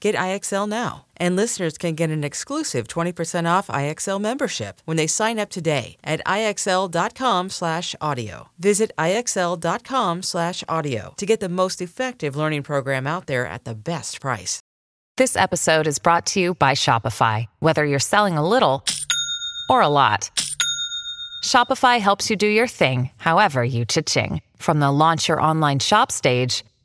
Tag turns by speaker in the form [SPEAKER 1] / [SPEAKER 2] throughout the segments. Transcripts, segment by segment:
[SPEAKER 1] Get IXL now. And listeners can get an exclusive 20% off IXL membership when they sign up today at IXL.com/audio. Visit IXL.com/audio to get the most effective learning program out there at the best price.
[SPEAKER 2] This episode is brought to you by Shopify. Whether you're selling a little or a lot, Shopify helps you do your thing, however you cha-ching. From the launch your online shop stage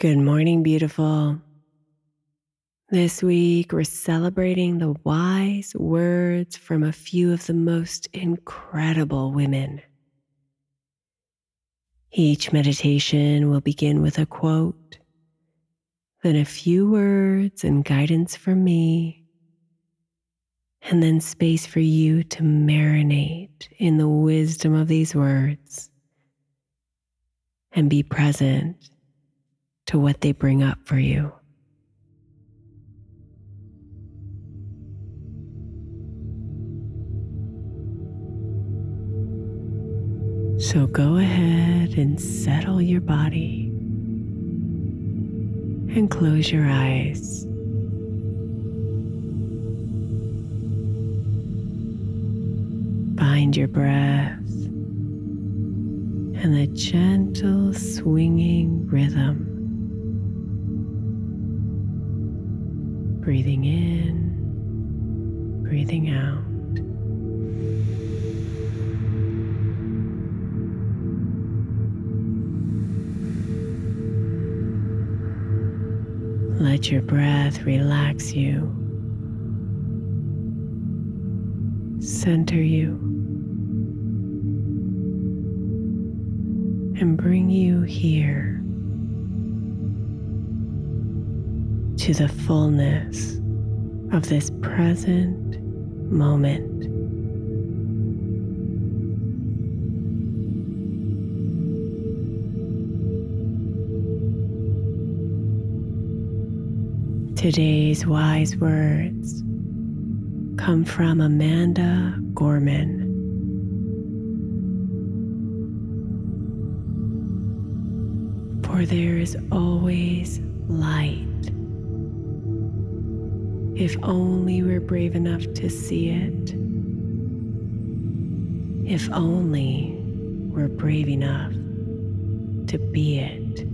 [SPEAKER 3] Good morning, beautiful. This week, we're celebrating the wise words from a few of the most incredible women. Each meditation will begin with a quote, then a few words and guidance from me, and then space for you to marinate in the wisdom of these words and be present to what they bring up for you. So go ahead and settle your body and close your eyes. Find your breath and the gentle swinging rhythm. Breathing in, breathing out. Let your breath relax you, center you, and bring you here to the fullness of this present moment. Today's wise words come from Amanda Gorman. For there is always light if only we're brave enough to see it. If only we're brave enough to be it.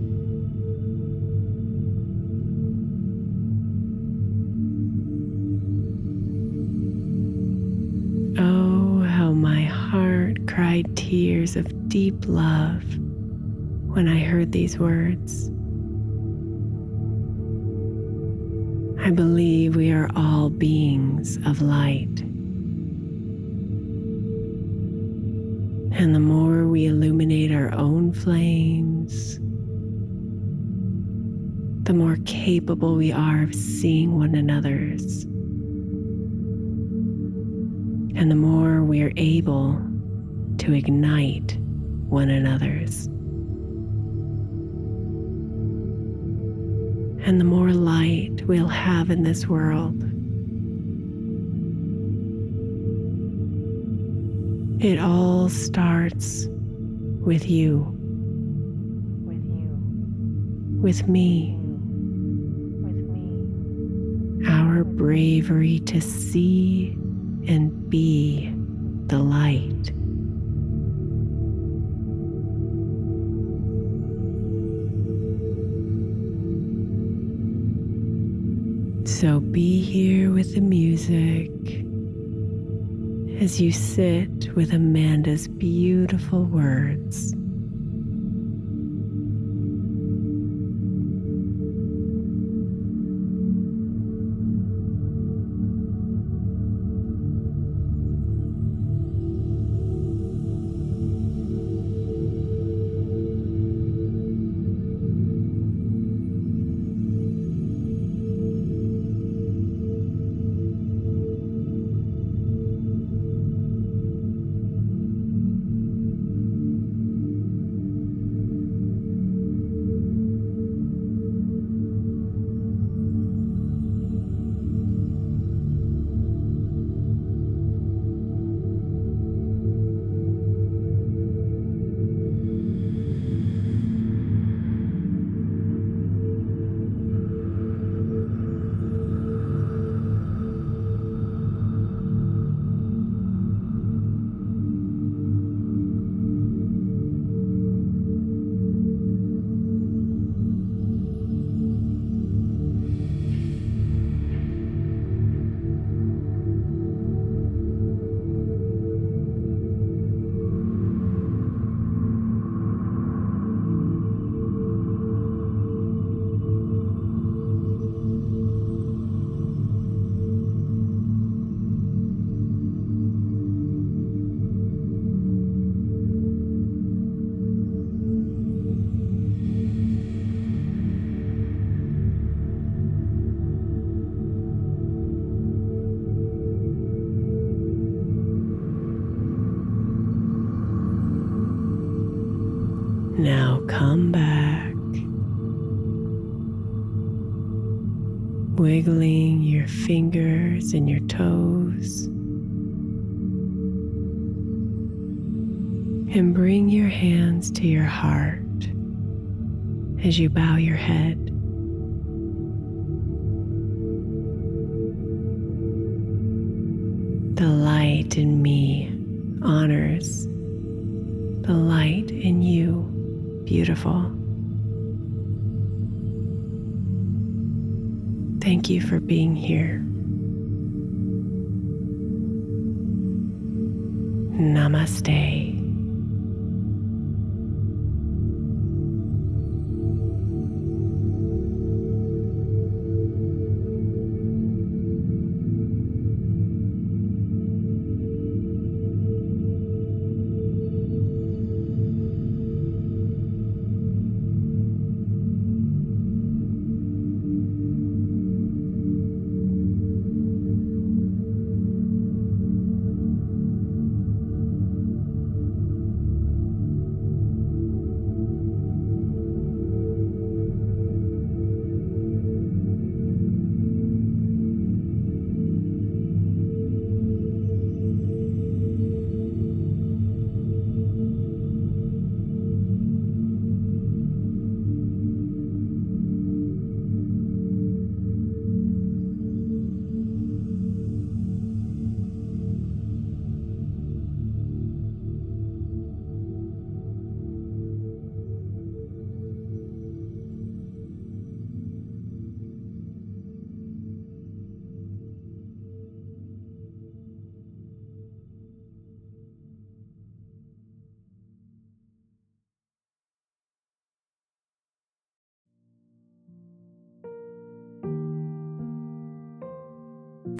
[SPEAKER 3] Oh, how my heart cried tears of deep love when I heard these words. I believe we are all beings of light. And the more we illuminate our own flames, the more capable we are of seeing one another's. And the more we are able to ignite one another's. And the more light we'll have in this world. It all starts with you. With you. With me. With me. Our bravery to see and be the light. So be here with the music as you sit with Amanda's beautiful words. Wiggling your fingers and your toes. And bring your hands to your heart as you bow your head. The light in me honors the light in you beautiful. Thank you for being here. Namaste.